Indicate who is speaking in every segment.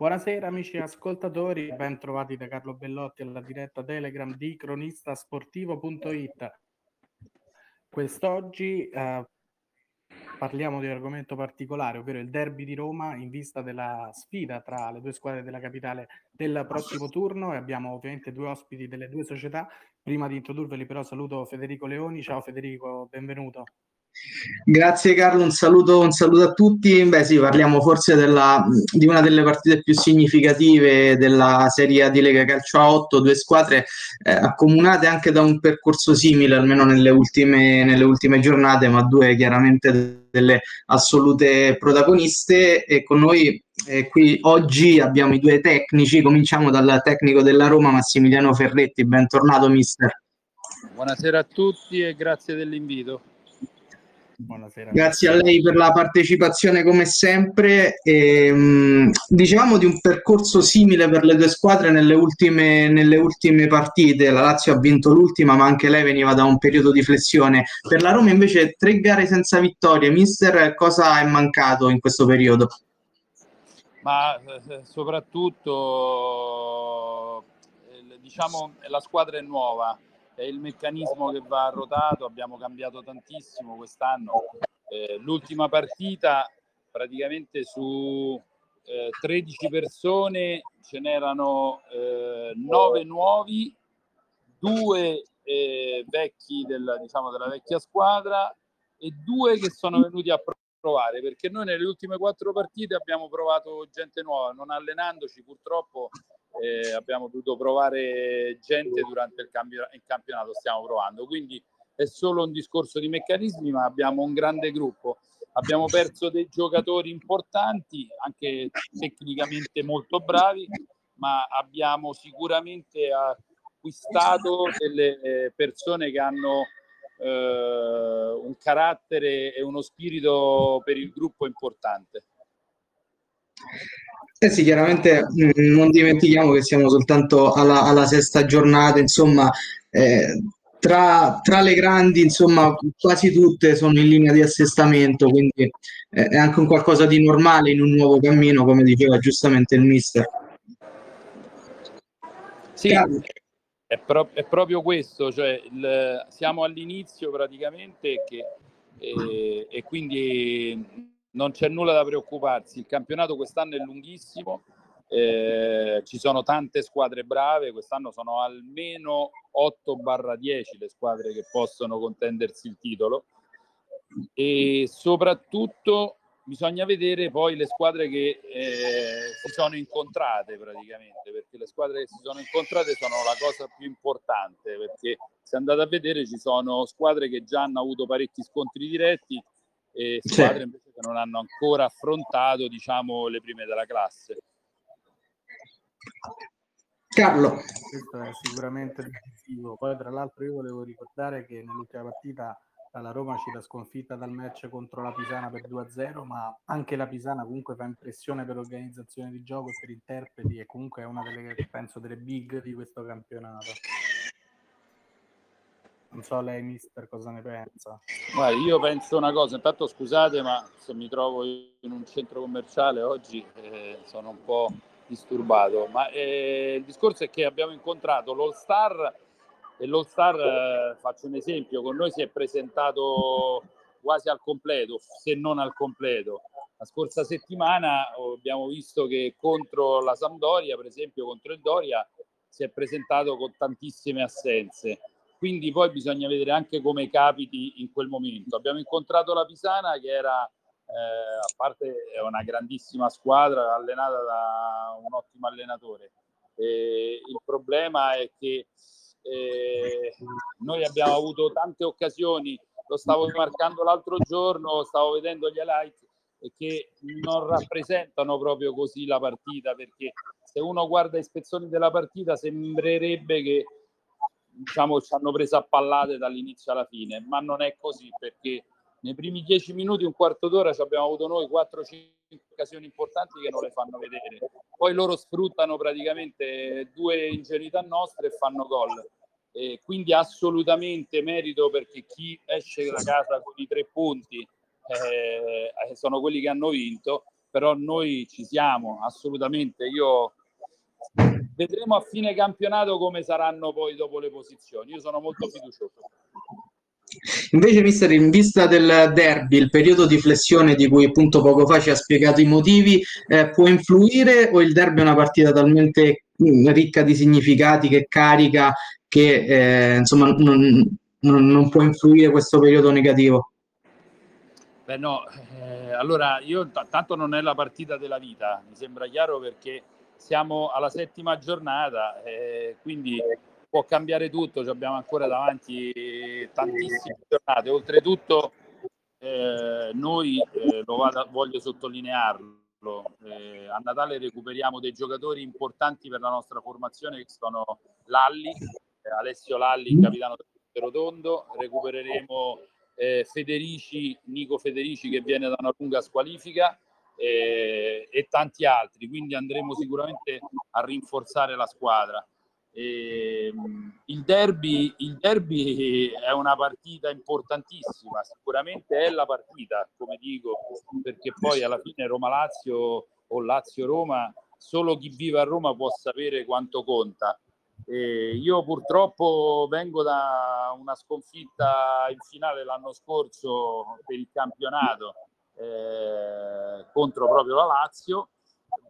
Speaker 1: Buonasera amici ascoltatori, ben trovati da Carlo Bellotti alla diretta Telegram di cronistasportivo.it. Quest'oggi eh, parliamo di un argomento particolare, ovvero il derby di Roma in vista della sfida tra le due squadre della capitale del prossimo turno e abbiamo ovviamente due ospiti delle due società. Prima di introdurveli però saluto Federico Leoni. Ciao Federico, benvenuto.
Speaker 2: Grazie Carlo, un saluto, un saluto, a tutti. Beh sì, parliamo forse della, di una delle partite più significative della Serie di Lega Calcio a 8, due squadre eh, accomunate anche da un percorso simile, almeno nelle ultime, nelle ultime giornate, ma due chiaramente delle assolute protagoniste e con noi eh, qui oggi abbiamo i due tecnici, cominciamo dal tecnico della Roma Massimiliano Ferretti, bentornato mister.
Speaker 3: Buonasera a tutti e grazie dell'invito.
Speaker 2: Buonasera. Grazie a lei per la partecipazione come sempre. E, ehm, mh, dicevamo di un percorso simile per le due squadre nelle ultime, nelle ultime partite. La Lazio ha vinto l'ultima, ma anche lei veniva da un periodo di flessione. Per la Roma invece tre gare senza vittorie. Mister, cosa è mancato in questo periodo?
Speaker 3: Ma eh, soprattutto eh, diciamo la squadra è nuova è il meccanismo che va rotato, abbiamo cambiato tantissimo quest'anno. Eh, l'ultima partita praticamente su eh, 13 persone ce n'erano eh, 9 nuovi, 2 eh, vecchi della, diciamo, della vecchia squadra e due che sono venuti a provare perché noi nelle ultime quattro partite abbiamo provato gente nuova non allenandoci purtroppo eh, abbiamo dovuto provare gente durante il, cambio, il campionato, stiamo provando, quindi è solo un discorso di meccanismi, ma abbiamo un grande gruppo. Abbiamo perso dei giocatori importanti, anche tecnicamente molto bravi, ma abbiamo sicuramente acquistato delle eh, persone che hanno eh, un carattere e uno spirito per il gruppo importante.
Speaker 2: Eh sì, chiaramente mm, non dimentichiamo che siamo soltanto alla, alla sesta giornata, insomma, eh, tra, tra, le grandi, insomma, quasi tutte sono in linea di assestamento, quindi eh, è anche un qualcosa di normale in un nuovo cammino, come diceva giustamente il mister.
Speaker 3: Sì, è, pro- è proprio questo, cioè il, siamo all'inizio praticamente che, e, e quindi non c'è nulla da preoccuparsi. Il campionato quest'anno è lunghissimo, eh, ci sono tante squadre brave, quest'anno sono almeno 8-10 le squadre che possono contendersi il titolo e soprattutto bisogna vedere poi le squadre che eh, si sono incontrate praticamente perché le squadre che si sono incontrate sono la cosa più importante perché se andate a vedere ci sono squadre che già hanno avuto parecchi scontri diretti e squadre sì. invece che non hanno ancora affrontato diciamo, le prime della classe.
Speaker 2: Carlo.
Speaker 1: Questo è sicuramente decisivo. Poi tra l'altro io volevo ricordare che nell'ultima partita la Roma ci la sconfitta dal match contro la Pisana per 2-0, ma anche la Pisana comunque fa impressione per l'organizzazione di gioco per interpreti e comunque è una delle, penso, delle big di questo campionato. Non so lei, mister, cosa ne pensa.
Speaker 3: Guarda, io penso una cosa, intanto scusate, ma se mi trovo in un centro commerciale oggi eh, sono un po' disturbato, ma eh, il discorso è che abbiamo incontrato l'All Star e l'All Star, eh, faccio un esempio, con noi si è presentato quasi al completo, se non al completo. La scorsa settimana abbiamo visto che contro la Sampdoria, per esempio contro il Doria, si è presentato con tantissime assenze quindi poi bisogna vedere anche come capiti in quel momento. Abbiamo incontrato la Pisana che era, eh, a parte è una grandissima squadra allenata da un ottimo allenatore. E il problema è che eh, noi abbiamo avuto tante occasioni, lo stavo marcando l'altro giorno, stavo vedendo gli highlights che non rappresentano proprio così la partita perché se uno guarda i spezzoni della partita sembrerebbe che diciamo, ci hanno preso a pallate dall'inizio alla fine, ma non è così perché nei primi dieci minuti, un quarto d'ora, abbiamo avuto noi 4-5 occasioni importanti che non le fanno vedere. Poi loro sfruttano praticamente due ingenuità nostre e fanno gol. E quindi assolutamente merito perché chi esce da casa con i tre punti eh, sono quelli che hanno vinto però noi ci siamo assolutamente. Io vedremo a fine campionato come saranno poi dopo le posizioni. Io sono molto fiducioso.
Speaker 2: Invece, mister, in vista del derby, il periodo di flessione di cui appunto poco fa ci ha spiegato i motivi, eh, può influire o il derby è una partita talmente ricca di significati che carica che eh, insomma non, non, non, può influire questo periodo negativo?
Speaker 3: Beh no, eh, allora io t- tanto non è la partita della vita, mi sembra chiaro perché siamo alla settima giornata, eh, quindi può cambiare tutto, abbiamo ancora davanti tantissime giornate. Oltretutto, eh, noi eh, lo vado, voglio sottolinearlo. Eh, a Natale recuperiamo dei giocatori importanti per la nostra formazione che sono Lalli, eh, Alessio Lalli, capitano del Rotondo, recupereremo eh, Federici, Nico Federici che viene da una lunga squalifica eh, e tanti altri, quindi andremo sicuramente a rinforzare la squadra. E, ehm, il, derby, il derby è una partita importantissima, sicuramente è la partita, come dico, perché poi alla fine Roma-Lazio o Lazio-Roma, solo chi vive a Roma può sapere quanto conta. E io purtroppo vengo da una sconfitta in finale l'anno scorso per il campionato eh, contro proprio la Lazio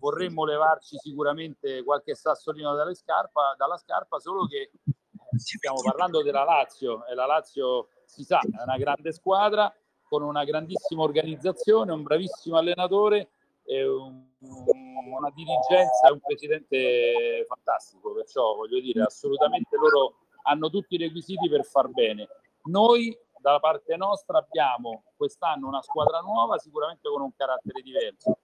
Speaker 3: vorremmo levarci sicuramente qualche sassolino dalle scarpa, dalla scarpa, solo che eh, stiamo parlando della Lazio e la Lazio si sa, è una grande squadra con una grandissima organizzazione, un bravissimo allenatore e un, una dirigenza e un presidente fantastico, perciò voglio dire assolutamente loro hanno tutti i requisiti per far bene. Noi dalla parte nostra abbiamo quest'anno una squadra nuova, sicuramente con un carattere diverso.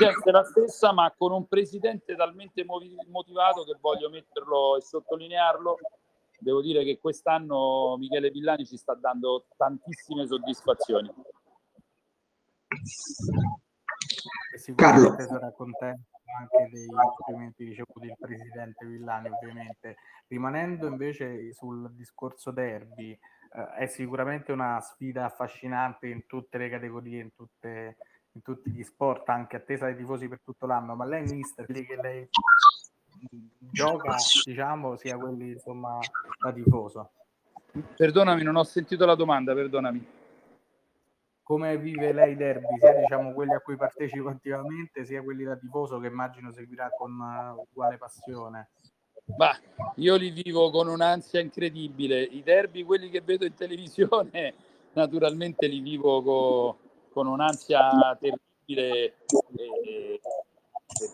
Speaker 3: La la stessa, ma con un presidente talmente motivato che voglio metterlo e sottolinearlo. Devo dire che quest'anno Michele Villani ci sta dando tantissime soddisfazioni.
Speaker 1: Carlo. sarà contento anche dei complimenti ricevuti il presidente Villani, ovviamente. Rimanendo invece sul discorso derby, eh, è sicuramente una sfida affascinante in tutte le categorie, in, tutte, in tutti gli sport, anche attesa dai tifosi per tutto l'anno. Ma lei, mister, quelli che lei gioca, diciamo, sia quelli insomma da tifoso.
Speaker 3: Perdonami, non ho sentito la domanda, perdonami.
Speaker 1: Come vive lei i derby, sia diciamo quelli a cui partecipa attivamente, sia quelli da tifoso che immagino seguirà con uh, uguale passione?
Speaker 3: Bah, io li vivo con un'ansia incredibile. I derby, quelli che vedo in televisione, naturalmente li vivo co, con un'ansia terribile, e, e,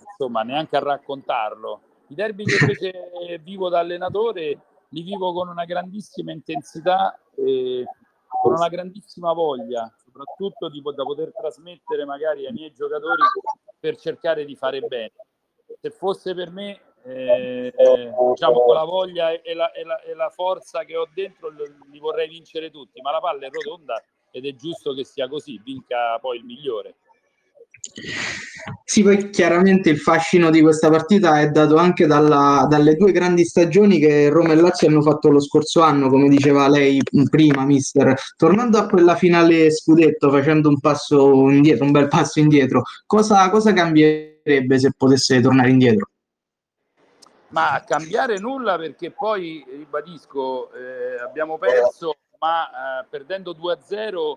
Speaker 3: insomma, neanche a raccontarlo. I derby che invece vivo da allenatore li vivo con una grandissima intensità e con una grandissima voglia, soprattutto di, da poter trasmettere magari ai miei giocatori per cercare di fare bene. Se fosse per me eh, diciamo con la voglia e la, e, la, e la, forza che ho dentro li vorrei vincere tutti, ma la palla è rotonda ed è giusto che sia così, vinca poi il migliore.
Speaker 2: Sì, poi chiaramente il fascino di questa partita è dato anche dalla, dalle due grandi stagioni che Roma e Lazio hanno fatto lo scorso anno, come diceva lei prima, mister. Tornando a quella finale scudetto, facendo un passo indietro, un bel passo indietro, cosa, cosa cambierebbe se potesse tornare indietro?
Speaker 3: Ma cambiare nulla perché poi, ribadisco, eh, abbiamo perso, ma eh, perdendo 2-0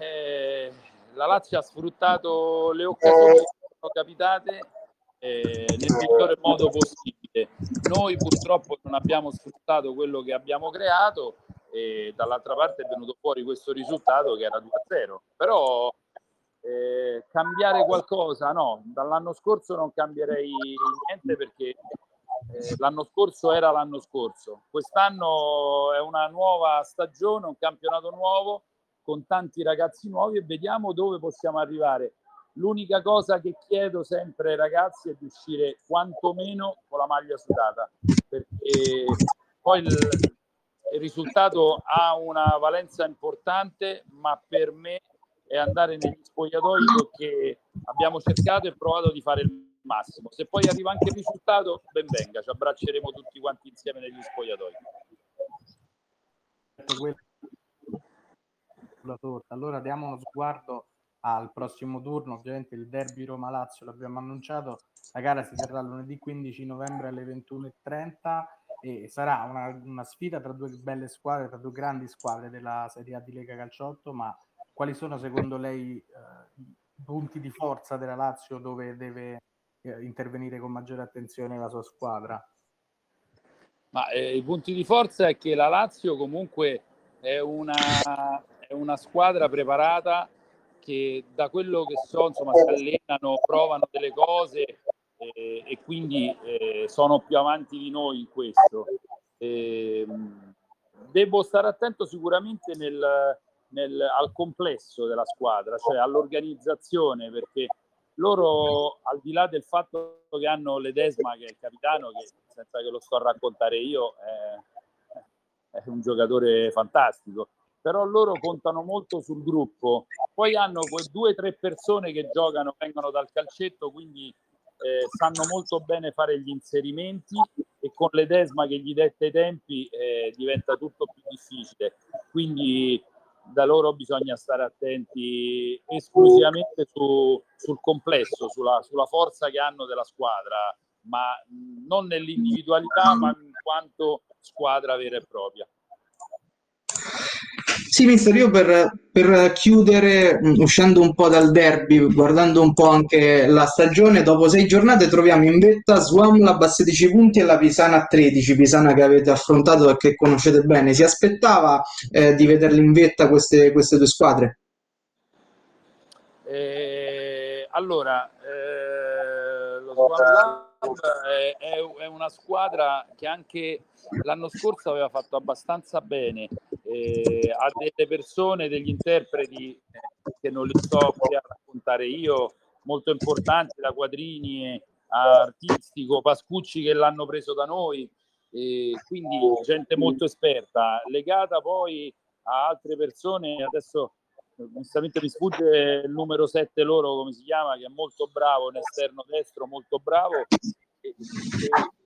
Speaker 3: eh, la Lazio ha sfruttato le occasioni che sono capitate eh, nel migliore modo possibile. Noi purtroppo non abbiamo sfruttato quello che abbiamo creato e dall'altra parte è venuto fuori questo risultato che era 2-0. Però eh, cambiare qualcosa no, dall'anno scorso non cambierei niente perché eh, l'anno scorso era l'anno scorso, quest'anno è una nuova stagione, un campionato nuovo con tanti ragazzi nuovi e vediamo dove possiamo arrivare. L'unica cosa che chiedo sempre ai ragazzi è di uscire quantomeno con la maglia sudata, perché poi il, il risultato ha una valenza importante, ma per me è andare negli spogliatoi perché abbiamo cercato e provato di fare il massimo. Se poi arriva anche il risultato, ben venga, ci abbracceremo tutti quanti insieme negli spogliatoi.
Speaker 1: Allora diamo uno sguardo al prossimo turno, ovviamente il derby Roma-Lazio l'abbiamo annunciato, la gara si terrà lunedì 15 novembre alle 21.30 e sarà una, una, sfida tra due belle squadre, tra due grandi squadre della Serie A di Lega Calciotto, ma quali sono secondo lei eh, i punti di forza della Lazio dove deve eh, intervenire con maggiore attenzione la sua squadra?
Speaker 3: Ma eh, i punti di forza è che la Lazio comunque è una, è una squadra preparata che da quello che so, insomma, si allenano, provano delle cose eh, e quindi eh, sono più avanti di noi in questo. Eh, devo stare attento sicuramente nel, nel, al complesso della squadra, cioè all'organizzazione, perché loro, al di là del fatto che hanno Ledesma, che è il capitano, che senza che lo sto a raccontare io, è, è un giocatore fantastico, però loro contano molto sul gruppo. Poi hanno quei due o tre persone che giocano, vengono dal calcetto, quindi eh, sanno molto bene fare gli inserimenti e con l'Edesma che gli dette i tempi eh, diventa tutto più difficile. Quindi da loro bisogna stare attenti esclusivamente su, sul complesso, sulla, sulla, forza che hanno della squadra, ma non nell'individualità, ma in quanto squadra vera e propria.
Speaker 2: Sì, mister, io per, per chiudere, mm, uscendo un po' dal derby, guardando un po' anche la stagione, dopo sei giornate troviamo in vetta Swamlab a 16 punti e la Pisana a 13, Pisana che avete affrontato e che conoscete bene. Si aspettava eh, di vederle in vetta queste, queste due squadre?
Speaker 3: Eh, allora, eh, lo Swamlab è, una squadra che anche l'anno scorso aveva fatto abbastanza bene, eh, ha delle persone, degli interpreti eh, che non li sto qui a raccontare io, molto importanti, da Quadrini a Artistico, Pascucci che l'hanno preso da noi, e quindi gente molto esperta, legata poi a altre persone, adesso onestamente mi sfugge il numero 7 loro come si chiama che è molto bravo un esterno destro molto bravo. E,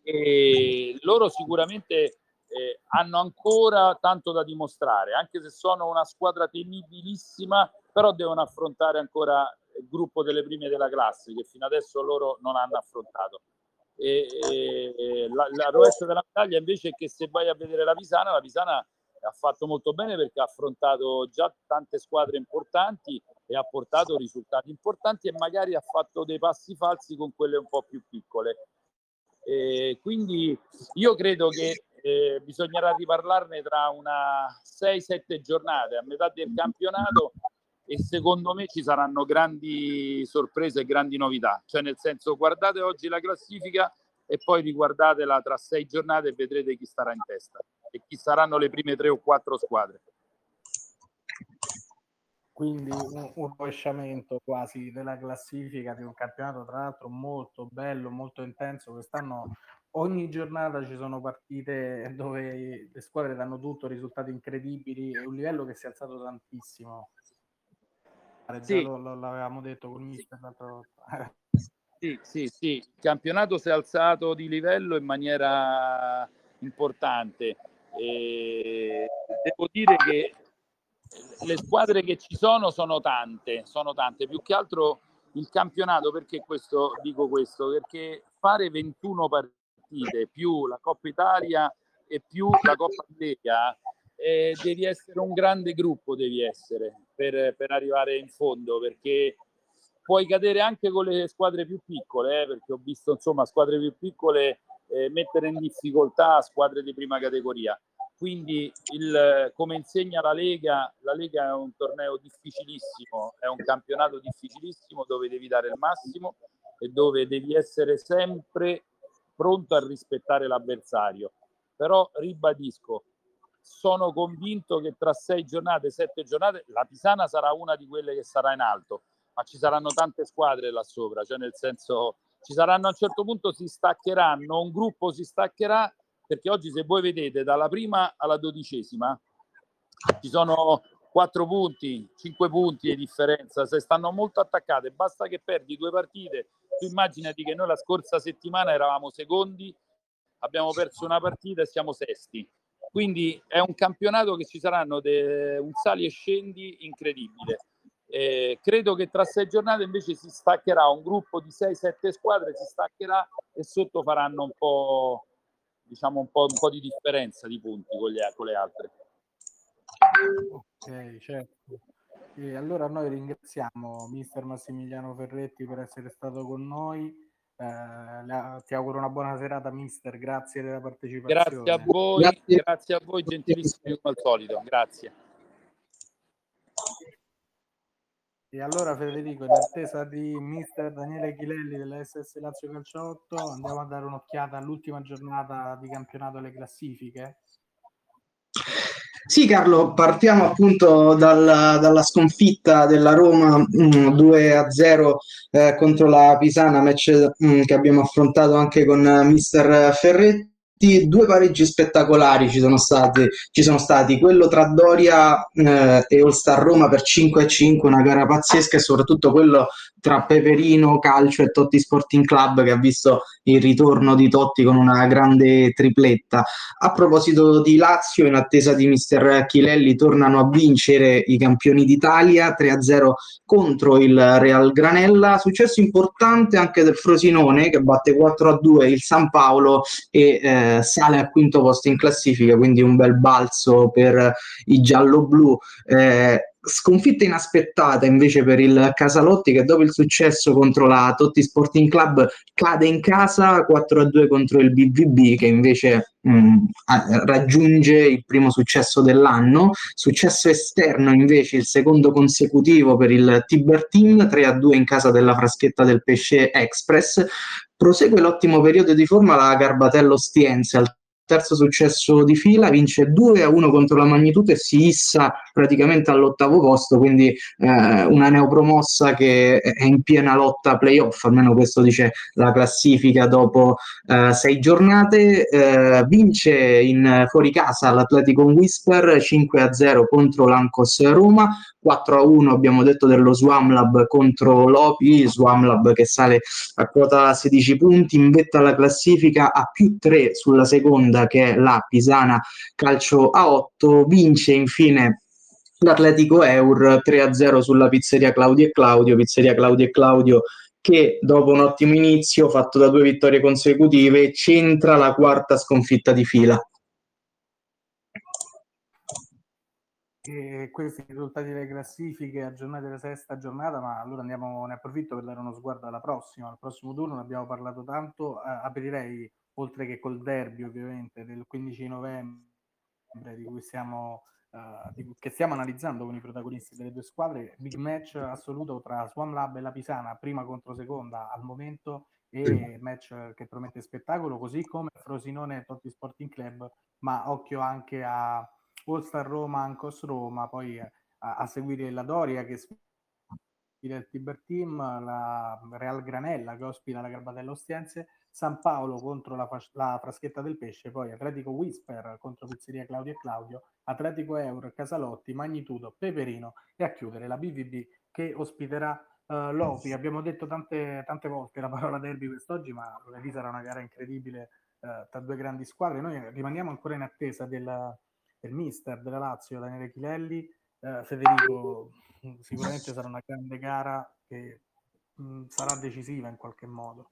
Speaker 3: e, e loro sicuramente eh, hanno ancora tanto da dimostrare anche se sono una squadra temibilissima però devono affrontare ancora il gruppo delle prime della classe che fino adesso loro non hanno affrontato e, e la, la rovescia della medaglia invece è che se vai a vedere la Pisana la Pisana ha fatto molto bene perché ha affrontato già tante squadre importanti e ha portato risultati importanti e magari ha fatto dei passi falsi con quelle un po' più piccole. E quindi io credo che eh, bisognerà riparlarne tra una 6-7 giornate a metà del campionato e secondo me ci saranno grandi sorprese e grandi novità. Cioè nel senso guardate oggi la classifica e poi riguardatela tra sei giornate e vedrete chi starà in testa e chi saranno le prime tre o quattro squadre.
Speaker 1: Quindi un, un rovesciamento quasi della classifica di un campionato, tra l'altro molto bello, molto intenso. Quest'anno ogni giornata ci sono partite dove le squadre danno tutto, risultati incredibili e un livello che si è alzato tantissimo. Sì. Lo, lo, l'avevamo detto con Mister l'altra volta.
Speaker 3: Sì, sì, sì, il campionato si è alzato di livello in maniera importante. E devo dire che le squadre che ci sono sono tante, sono tante, più che altro il campionato, perché questo, dico questo? Perché fare 21 partite più la Coppa Italia e più la Coppa Lega eh, devi essere un grande gruppo, devi essere per, per, arrivare in fondo, perché puoi cadere anche con le squadre più piccole, eh, perché ho visto insomma squadre più piccole eh, mettere in difficoltà squadre di prima categoria. Quindi, il, come insegna la Lega, la Lega è un torneo difficilissimo, è un campionato difficilissimo dove devi dare il massimo e dove devi essere sempre pronto a rispettare l'avversario. Però ribadisco, sono convinto che tra sei giornate, sette giornate, la Pisana sarà una di quelle che sarà in alto, ma ci saranno tante squadre là sopra, cioè nel senso ci saranno a un certo punto si staccheranno, un gruppo si staccherà perché oggi se voi vedete dalla prima alla dodicesima ci sono quattro punti, cinque punti di differenza, se stanno molto attaccate, basta che perdi due partite, tu immaginati che noi la scorsa settimana eravamo secondi, abbiamo perso una partita e siamo sesti. Quindi è un campionato che ci saranno de- un sali e scendi incredibile Eh, credo che tra sei giornate invece si staccherà un gruppo di 6-7 squadre, si staccherà e sotto faranno un po', diciamo un po', un po di differenza di punti con, gli, con le altre.
Speaker 1: Ok, certo. E allora noi ringraziamo mister Massimiliano Ferretti per essere stato con noi. Eh, la, ti auguro una buona serata, mister. Grazie della partecipazione.
Speaker 3: Grazie a voi, grazie, grazie a voi, gentilissimi come al solito. Grazie.
Speaker 1: E allora Federico, in attesa di mister Daniele Chilelli della SS Lazio Calciotto, andiamo a dare un'occhiata all'ultima giornata di campionato alle classifiche.
Speaker 2: Sì, Carlo, partiamo appunto dalla, dalla sconfitta della Roma mh, mm, 2-0 eh, contro la Pisana, match mh, mm, che abbiamo affrontato anche con uh, mister Ferretti. Due pareggi spettacolari ci sono stati, ci sono stati. Quello tra Doria eh, e All Star Roma per 5 5, una gara pazzesca e soprattutto quello tra Peperino Calcio e Totti Sporting Club che ha visto il ritorno di Totti con una grande tripletta. A proposito di Lazio, in attesa di mister Chilelli, tornano a vincere i campioni d'Italia 3-0 contro il Real Granella. Successo importante anche del Frosinone che batte 4-2 il San Paolo e eh, sale al quinto posto in classifica, quindi un bel balzo per i giallo-blu. Eh, Sconfitta inaspettata invece per il Casalotti che dopo il successo contro la Totti Sporting Club cade in casa 4-2 contro il BVB che invece mh, mm, raggiunge il primo successo dell'anno. Successo esterno invece il secondo consecutivo per il Tiber Team 3-2 in casa della Fraschetta del Pesce Express. Prosegue l'ottimo periodo di forma la Garbatello Stiense al terzo successo di fila, vince 2 a 1 contro la Magnitudo e si issa praticamente all'ottavo posto, quindi eh, una neopromossa che è in piena lotta playoff, almeno questo dice la classifica dopo eh, sei giornate, eh, vince in fuori casa l'Atletico Whisper 5 a 0 contro l'Ancos Roma, 4 a 1 abbiamo detto dello Swamlab contro l'Opi, Swamlab che sale a quota 16 punti, in vetta alla classifica a più 3 sulla seconda che è la Pisana Calcio a 8, vince infine l'Atletico Eur 3-0 sulla pizzeria Claudio e Claudio, pizzeria Claudio e Claudio che dopo un ottimo inizio fatto da due vittorie consecutive centra la quarta sconfitta di fila.
Speaker 1: E questi risultati delle classifiche aggiornate la sesta giornata, ma allora andiamo, ne approfitto per dare uno sguardo alla prossima. Al prossimo turno ne abbiamo parlato tanto, eh, aprirei, oltre che col derby ovviamente, del 15 novembre, di cui siamo uh, che stiamo analizzando con i protagonisti delle due squadre, big match assoluto tra Swan Lab e la Pisana, prima contro seconda al momento, e match che promette spettacolo, così come Frosinone e Totti Sporting Club, ma occhio anche a All Star Roma, Ancos Roma, poi a, a seguire la Doria che sfida il Tiber Team, la Real Granella che ospita la Garbatello Ostiense San Paolo contro la, la, Fraschetta del Pesce, poi Atletico Whisper contro Pizzeria Claudio e Claudio, Atletico Euro, Casalotti, Magnitudo, Peperino e a chiudere la BVB che ospiterà uh, l'Opi. Abbiamo detto tante, tante volte la parola derby quest'oggi, ma lunedì sarà una gara incredibile uh, tra due grandi squadre. Noi rimaniamo ancora in attesa del, del mister della Lazio, Daniele Chilelli. Uh, Federico, sicuramente sarà una grande gara che mh, sarà decisiva in qualche modo.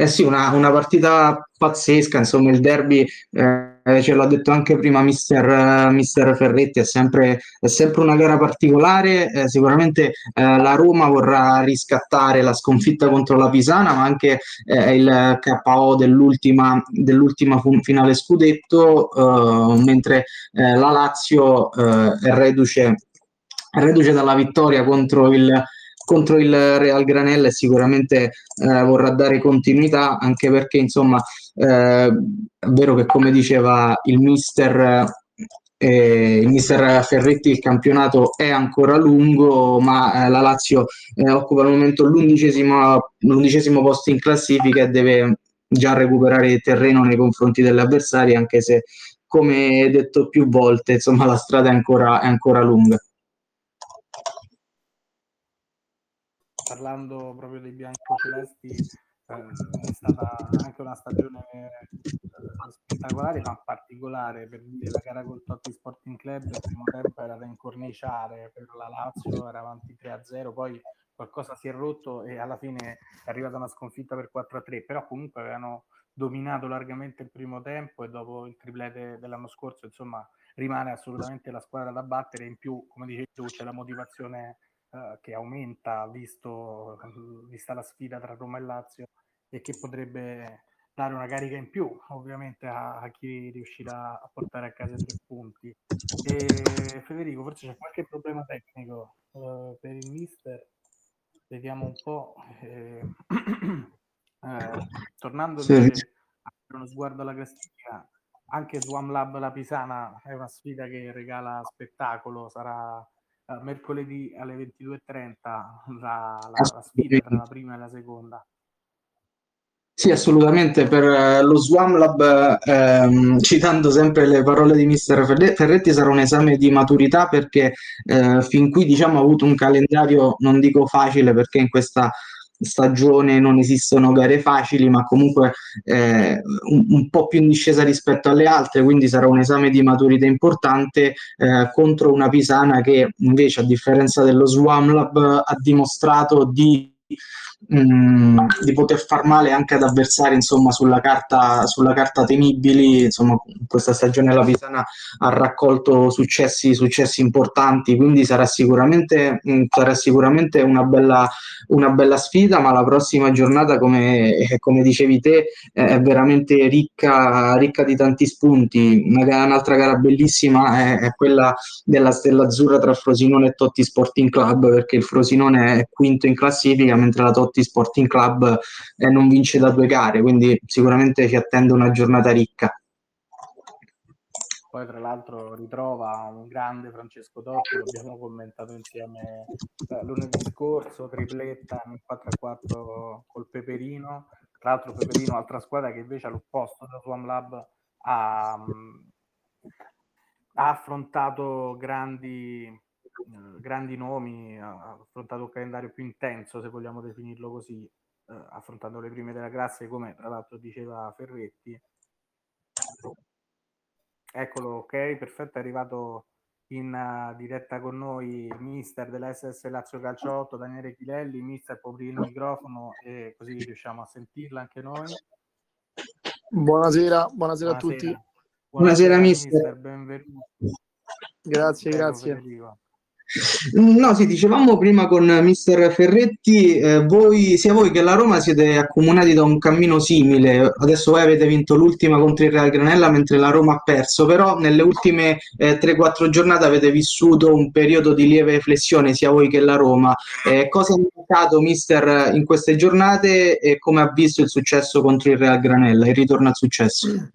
Speaker 2: Eh sì, una, una, partita pazzesca, insomma il derby, eh, ce l'ha detto anche prima mister, mister Ferretti, è sempre, è sempre, una gara particolare, eh, sicuramente eh, la Roma vorrà riscattare la sconfitta contro la Pisana, ma anche eh, il KO dell'ultima, dell'ultima finale scudetto, eh, mentre eh, la Lazio è reduce, è reduce dalla vittoria contro il contro il Real Granella sicuramente eh, vorrà dare continuità anche perché insomma eh, è vero che come diceva il mister eh, il mister Ferretti il campionato è ancora lungo ma eh, la Lazio eh, occupa al momento l'undicesimo, l'undicesimo posto in classifica e deve già recuperare terreno nei confronti degli avversari anche se come detto più volte insomma la strada è ancora, è ancora lunga
Speaker 1: parlando proprio dei biancocelesti, è stata anche una stagione eh, spettacolare, ma particolare per la gara col Totti Sporting Club. Il primo tempo era da incorniciare per la Lazio, era avanti 3-0, poi qualcosa si è rotto e alla fine è arrivata una sconfitta per 4-3, però comunque avevano dominato largamente il primo tempo e dopo il triplete dell'anno scorso, insomma, rimane assolutamente la squadra da battere. In più, come dicevi tu, c'è la motivazione eh, che aumenta visto, vista la sfida tra Roma e Lazio e che potrebbe dare una carica in più ovviamente a, a chi riuscirà a portare a casa i tre punti. E Federico, forse c'è qualche problema tecnico uh, per il mister. Vediamo un po'. Eh, eh, tornando invece sì. a uno sguardo alla classifica, anche Swam Lab La Pisana è una sfida che regala spettacolo, sarà uh, mercoledì alle 22.30 la, la, la sfida tra la prima e la seconda.
Speaker 2: Sì, assolutamente. Per eh, lo Swam Lab, ehm, citando sempre le parole di Mister Ferretti, sarà un esame di maturità perché eh, fin qui diciamo, ha avuto un calendario, non dico facile perché in questa stagione non esistono gare facili, ma comunque eh, un, un, po' più in discesa rispetto alle altre, quindi sarà un esame di maturità importante eh, contro una Pisana che invece, a differenza dello Swam Lab, ha dimostrato di mm, di poter far male anche ad avversari insomma sulla carta, sulla carta temibili insomma questa stagione la Pisana ha raccolto successi, successi importanti quindi sarà sicuramente, mh, mm, sarà sicuramente una, bella, una bella sfida ma la prossima giornata come, come dicevi te è veramente ricca, ricca di tanti spunti. Una, un'altra gara bellissima è, è quella della Stella Azzurra tra Frosinone e Totti Sporting Club perché il Frosinone è quinto in classifica mentre la Totti Totti Sporting Club eh, non vince da due gare, quindi sicuramente ci attende una giornata ricca.
Speaker 1: Poi tra l'altro ritrova un grande Francesco Totti, lo abbiamo commentato insieme eh, lunedì scorso, tripletta nel 4-4 col Peperino. Tra l'altro Peperino, altra squadra che invece all'opposto da Swam Lab ha, ha affrontato grandi grandi nomi, ha affrontato un calendario più intenso, se vogliamo definirlo così, eh, affrontando le prime della classe, come tra l'altro diceva Ferretti. Eccolo, ok, perfetto, è arrivato in uh, diretta con noi il mister della SS Lazio Calcio 8, Daniele Chilelli. Mister, può aprire il microfono e così riusciamo a sentirla anche noi.
Speaker 4: Buonasera, buonasera, buonasera. a tutti.
Speaker 2: Buonasera, buonasera mister. mister.
Speaker 4: Benvenuto. Grazie, Prego, grazie. Federico.
Speaker 2: No, sì, dicevamo prima con mister Ferretti, eh, voi, sia voi che la Roma siete accomunati da un cammino simile. Adesso voi avete vinto l'ultima contro il Real Granella mentre la Roma ha perso, però nelle ultime eh, 3-4 giornate avete vissuto un periodo di lieve flessione sia voi che la Roma. Eh, cosa ha mancato mister in queste giornate e come ha visto il successo contro il Real Granella, il ritorno al successo?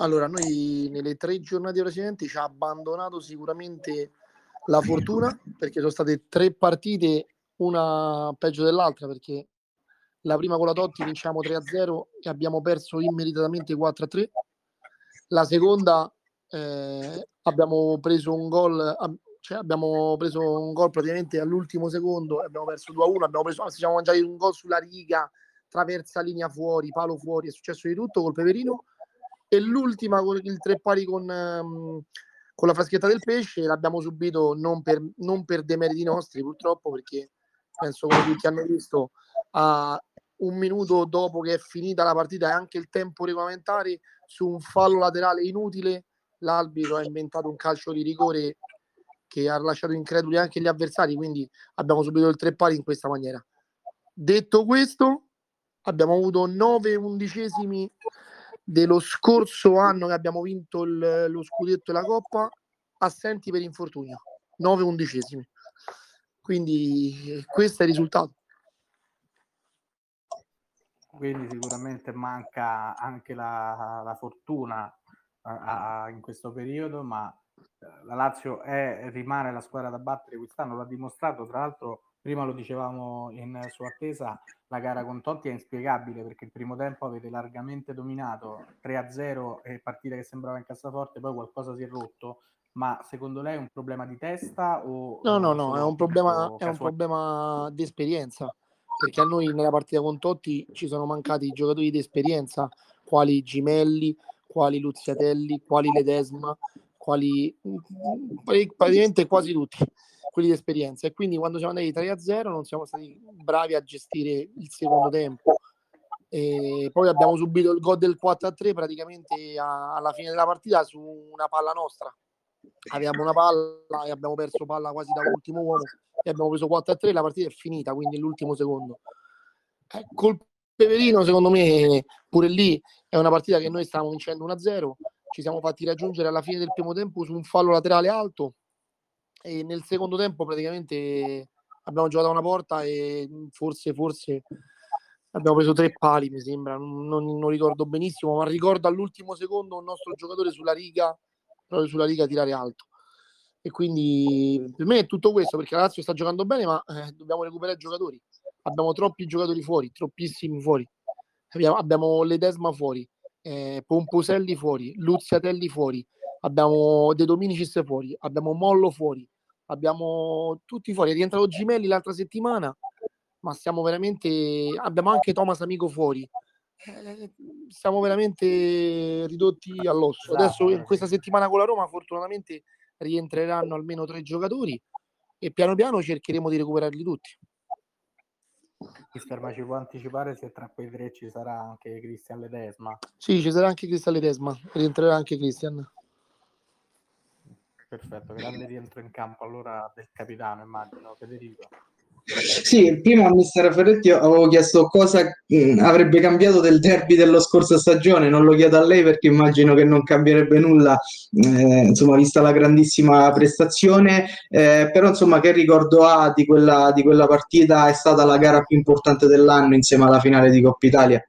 Speaker 4: Allora, noi nelle tre giornate precedenti ci ha abbandonato sicuramente la fortuna perché sono state tre partite, una peggio dell'altra perché la prima con la Totti vinciamo 3-0 e abbiamo perso immediatamente 4-3. La seconda eh, abbiamo preso un gol, cioè abbiamo preso un gol praticamente all'ultimo secondo, abbiamo perso 2-1, abbiamo preso, anzi, siamo mangiati un gol sulla riga, traversa linea fuori, palo fuori, è successo di tutto col Peperino. E l'ultima con il tre pari con, um, con la fraschetta del pesce l'abbiamo subito non per, non per demeriti nostri purtroppo perché penso come tutti hanno visto a un minuto dopo che è finita la partita e anche il tempo regolamentare su un fallo laterale inutile l'arbitro ha inventato un calcio di rigore che ha lasciato increduli anche gli avversari quindi abbiamo subito il tre pari in questa maniera. Detto questo abbiamo avuto nove undicesimi dello scorso anno che abbiamo vinto il, lo scudetto e la coppa assenti per infortunio 9 undicesimi. Quindi questo è il risultato.
Speaker 1: Quindi sicuramente manca anche la, la fortuna a, a, in questo periodo ma eh, la Lazio è, rimane la squadra da battere quest'anno l'ha dimostrato tra l'altro prima lo dicevamo in sua attesa, la gara con Totti è inspiegabile perché il primo tempo avete largamente dominato 3-0 e partita che sembrava in cassaforte, poi qualcosa si è rotto. Ma secondo lei è un problema di testa o
Speaker 4: No, no, no, è un problema, è un problema di esperienza. perché a noi nella partita con Totti ci sono mancati i giocatori di esperienza, quali Gimelli, quali Luziatelli, quali Ledesma, quali praticamente quasi tutti quelli di esperienza. E quindi quando siamo andati 3 a 0 non siamo stati bravi a gestire il secondo tempo. E poi abbiamo subito il gol del 4 a 3 praticamente a, alla fine della partita su una palla nostra. Avevamo una palla e abbiamo perso palla quasi da ultimo uomo e abbiamo preso 4 a 3 la partita è finita quindi l'ultimo secondo. Eh, col Peverino secondo me pure lì è una partita che noi stavamo vincendo 1 a 0 ci siamo fatti raggiungere alla fine del primo tempo su un fallo laterale alto e nel secondo tempo praticamente abbiamo giocato una porta e forse, forse abbiamo preso tre pali, mi sembra, non, non, ricordo benissimo, ma ricordo all'ultimo secondo un nostro giocatore sulla riga, proprio sulla riga tirare alto. E quindi per me è tutto questo perché la Lazio sta giocando bene, ma eh, dobbiamo recuperare giocatori. Abbiamo troppi giocatori fuori, troppissimi fuori. Abbiamo, abbiamo Ledesma fuori, eh, Pomposelli fuori, Luziatelli fuori, abbiamo De Dominicis fuori, abbiamo Mollo fuori, abbiamo tutti fuori. È rientrato Gimelli l'altra settimana, ma stiamo veramente. Abbiamo anche Thomas Amico fuori. Eh, siamo veramente ridotti all'osso. Esatto, Adesso in questa settimana con la Roma, fortunatamente rientreranno almeno tre giocatori e piano piano cercheremo di recuperarli tutti.
Speaker 1: Mister, ma ci può anticipare se tra quei tre ci sarà anche Cristian Ledesma?
Speaker 4: Sì, ci sarà anche Cristian Ledesma, rientrerà anche Cristian.
Speaker 1: Perfetto, grande rientro in campo allora del capitano, immagino, Federico.
Speaker 2: Sì, prima a Mister Ferretti avevo chiesto cosa mh, avrebbe cambiato del derby dello scorsa stagione, non lo chiedo a lei perché immagino che non cambierebbe nulla, eh, insomma, vista la grandissima prestazione, eh, però insomma che ricordo ha di quella, di quella partita? È stata la gara più importante dell'anno insieme alla finale di Coppa Italia?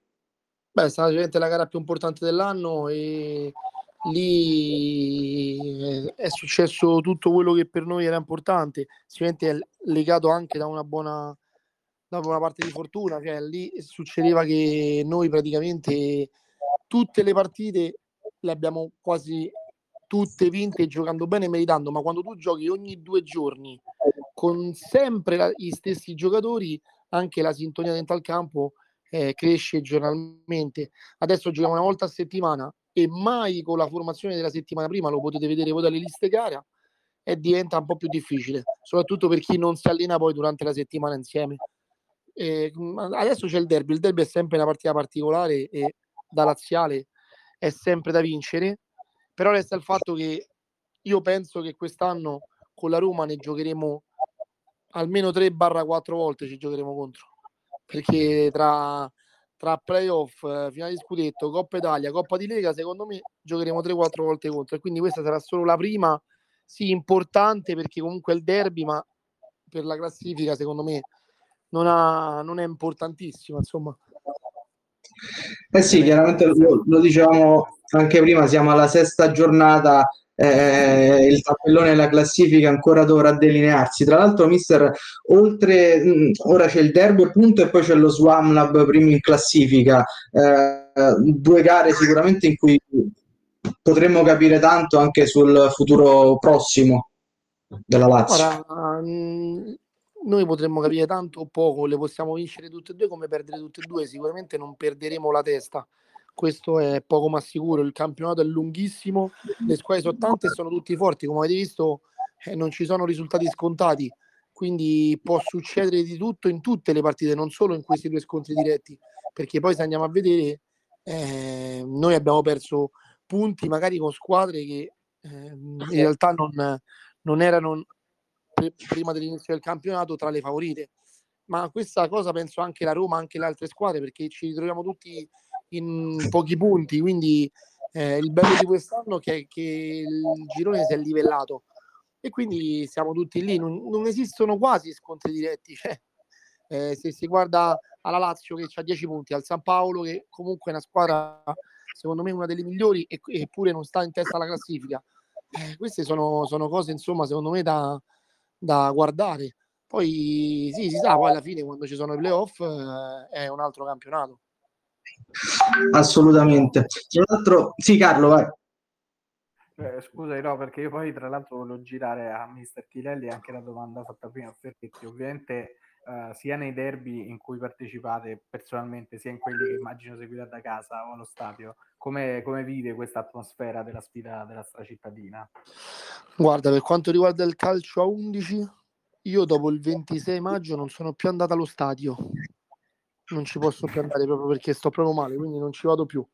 Speaker 4: Beh, è stata sicuramente la gara più importante dell'anno e lì è successo tutto quello che per noi era importante, sicuramente è legato anche da una buona, da una parte di fortuna, cioè lì succedeva che noi praticamente tutte le partite le abbiamo quasi tutte vinte giocando bene e meritando, ma quando tu giochi ogni due giorni con sempre la, gli stessi giocatori, anche la sintonia dentro al campo eh, cresce giornalmente. Adesso giochiamo una volta a settimana, e mai con la formazione della settimana prima lo potete vedere voi dalle liste gara e diventa un po' più difficile, soprattutto per chi non si allena poi durante la settimana insieme. E adesso c'è il derby, il derby è sempre una partita particolare e da laziale è sempre da vincere, però resta il fatto che io penso che quest'anno con la Roma ne giocheremo almeno 3-4 volte ci giocheremo contro, perché tra tra playoff, eh, finale di scudetto, Coppa Italia, Coppa di Lega, secondo me giocheremo 3-4 volte contro e quindi questa sarà solo la prima, sì, importante perché comunque è il derby, ma per la classifica secondo me non, ha, non è importantissima, insomma.
Speaker 2: Eh sì, chiaramente lo, lo dicevamo anche prima, siamo alla sesta giornata eh, il tabellone della classifica ancora dovrà delinearsi. Tra l'altro, mister, oltre mh, ora c'è il derby appunto e poi c'è lo Swam Lab primo in classifica, eh, due gare sicuramente in cui potremmo capire tanto anche sul futuro prossimo della Lazio.
Speaker 4: Ora, mh, noi potremmo capire tanto o poco, le possiamo vincere tutte e due come perdere tutte e due, sicuramente non perderemo la testa questo è poco ma sicuro. Il campionato è lunghissimo, le squadre sono tante e sono tutti forti, come avete visto eh, non ci sono risultati scontati, quindi può succedere di tutto in tutte le partite, non solo in questi due scontri diretti, perché poi se andiamo a vedere eh, noi abbiamo perso punti magari con squadre che eh, in realtà non, non erano pre- prima dell'inizio del campionato tra le favorite. Ma questa cosa penso anche la Roma, anche le altre squadre, perché ci ritroviamo tutti in pochi punti, quindi eh, il bello di quest'anno è che, che, il girone si è livellato e quindi siamo tutti lì, non, non esistono quasi scontri diretti, cioè, eh, se si guarda alla Lazio che ha 10 punti, al San Paolo che comunque è una squadra secondo me una delle migliori eppure non sta in testa alla classifica, eh, queste sono, sono, cose insomma secondo me da, da guardare. Poi sì, si sa, poi alla fine quando ci sono i playoff eh, è un altro campionato.
Speaker 2: Assolutamente. Tra l'altro, sì, Carlo, vai.
Speaker 1: Eh, scusa, no, perché io poi tra l'altro volevo girare a Mister Chilelli anche la domanda fatta prima a Ferretti. Ovviamente uh, sia nei derby in cui partecipate personalmente, sia in quelli che immagino seguite da casa o allo stadio, come, come vive questa atmosfera della sfida della stracittadina?
Speaker 4: Guarda, per quanto riguarda il calcio a 11, io dopo il 26 maggio non sono più andato allo stadio, non ci posso più andare proprio perché sto proprio male, quindi non ci vado più.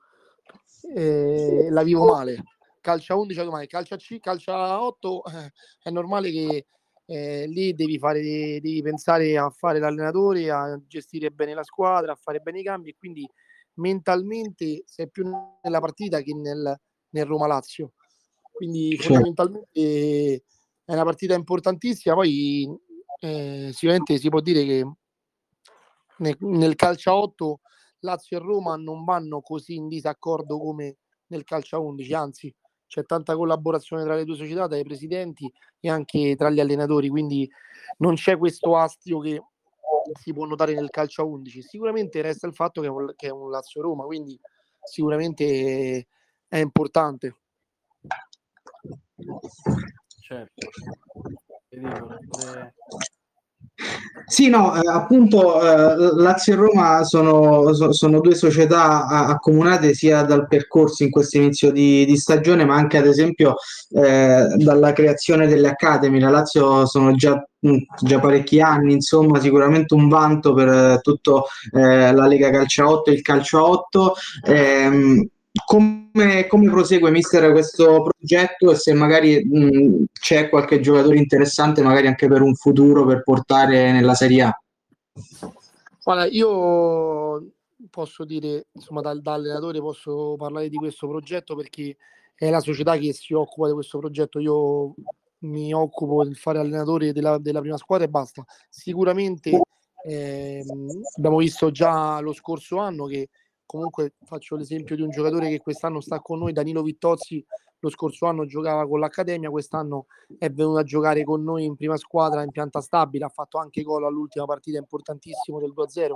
Speaker 4: E la vivo male. Calcio a 11 domani, calcio a C, calcio a 8, eh, è normale che eh, lì devi, fare, devi pensare a fare l'allenatore, a gestire bene la squadra, a fare bene i cambi quindi mentalmente sei più nella partita che nel, nel Roma-Lazio. Quindi certo. fondamentalmente è una partita importantissima. Poi eh, sicuramente si può dire che nel, nel calcio a 8 Lazio e Roma non vanno così in disaccordo come nel calcio a 11, anzi c'è tanta collaborazione tra le due società, tra i presidenti e anche tra gli allenatori, quindi non c'è questo astio che si può notare nel calcio a 11. Sicuramente resta il fatto che è un, che è un Lazio-Roma, quindi sicuramente è importante.
Speaker 1: Certo.
Speaker 2: Sì, no, eh, appunto eh, Lazio e Roma sono, so, sono due società accomunate sia dal percorso in questo inizio di, di stagione, ma anche ad esempio eh, dalla creazione delle Academy. La Lazio sono già, mm, già parecchi anni, insomma, sicuramente un vanto per eh, tutta eh, la Lega Calcio 8 e il Calcio 8. Ehm, come, come, prosegue mister questo progetto e se magari mh, c'è qualche giocatore interessante magari anche per un futuro per portare nella Serie A?
Speaker 4: Guarda, io posso dire, insomma, da, da, allenatore posso parlare di questo progetto perché è la società che si occupa di questo progetto. Io mi occupo di fare allenatore della, della prima squadra e basta. Sicuramente eh, abbiamo visto già lo scorso anno che comunque faccio l'esempio di un giocatore che quest'anno sta con noi, Danilo Vittozzi, lo scorso anno giocava con l'Accademia, quest'anno è venuto a giocare con noi in prima squadra in pianta stabile, ha fatto anche gol all'ultima partita importantissimo del 2-0.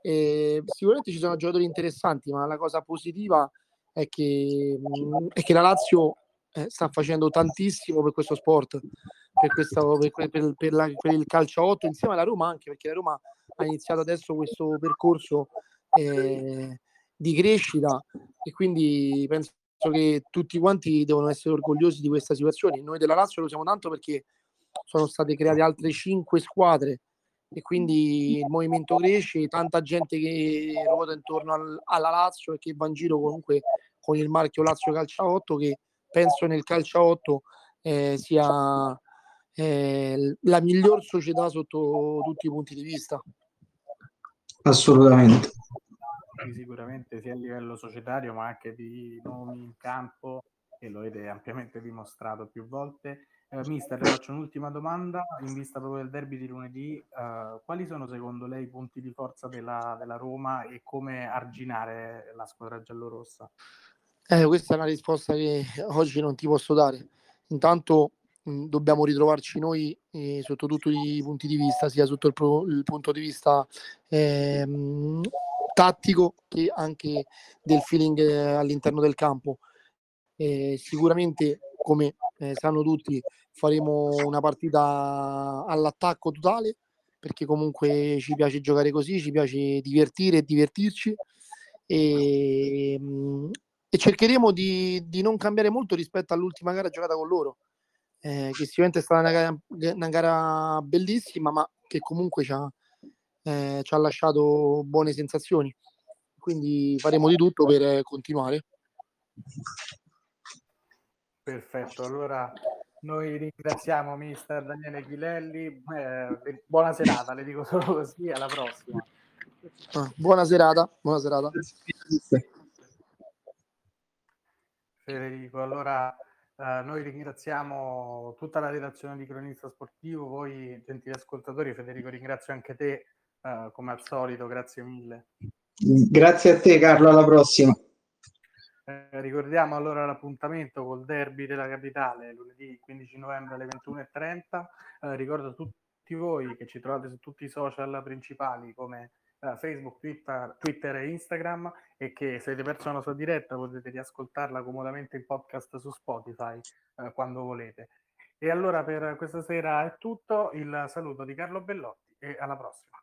Speaker 4: E sicuramente ci sono giocatori interessanti, ma la cosa positiva è che, è che la Lazio eh, sta facendo tantissimo per questo sport, per, questa, per, per, per, la, il calcio a 8, insieme alla Roma anche, perché la Roma ha iniziato adesso questo percorso eh, di crescita e quindi penso che tutti quanti devono essere orgogliosi di questa situazione. Noi della Lazio lo siamo tanto perché sono state create altre cinque squadre e quindi il movimento cresce, tanta gente che ruota intorno al, alla Lazio e che va in giro comunque con il marchio Lazio Calcio 8 che penso nel calcio 8 eh, sia eh, la miglior società sotto tutti i punti di vista.
Speaker 2: Assolutamente.
Speaker 1: Sicuramente sia a livello societario ma anche di nomi in campo e lo avete ampiamente dimostrato più volte. Eh, mister, faccio un'ultima domanda in vista proprio del derby di lunedì. Eh, quali sono secondo lei i punti di forza della, della Roma e come arginare la squadra giallorossa?
Speaker 4: Eh, questa è una risposta che oggi non ti posso dare. Intanto dobbiamo ritrovarci noi eh, sotto tutti i punti di vista, sia sotto il, pro, il punto di vista eh, tattico che anche del feeling eh, all'interno del campo. sicuramente, come eh, sanno tutti, faremo una partita all'attacco totale perché comunque ci piace giocare così, ci piace divertire e divertirci e, e cercheremo di, di non cambiare molto rispetto all'ultima gara giocata con loro eh, che sicuramente è stata una gara, una gara, bellissima, ma che comunque ci ha, eh, ci ha lasciato buone sensazioni. Quindi faremo di tutto per continuare.
Speaker 1: Perfetto, allora noi ringraziamo mister Daniele Chilelli, eh, buona serata, le dico solo così, alla prossima.
Speaker 4: Ah, buona serata, buona serata.
Speaker 1: Federico, allora Uh, noi ringraziamo tutta la redazione di Cronista Sportivo, voi gentili ascoltatori, Federico ringrazio anche te uh, come al solito, grazie mille.
Speaker 2: Grazie a te Carlo, alla prossima.
Speaker 1: Eh, ricordiamo allora l'appuntamento col derby della capitale lunedì 15 novembre alle 21.30. Eh, ricordo a tutti voi che ci trovate su tutti i social principali come uh, Facebook, Twitter, Twitter, e Instagram e che se avete perso la nostra diretta potete riascoltarla comodamente in podcast su Spotify uh, quando volete. E allora per questa sera è tutto, il saluto di Carlo Bellotti. e alla prossima.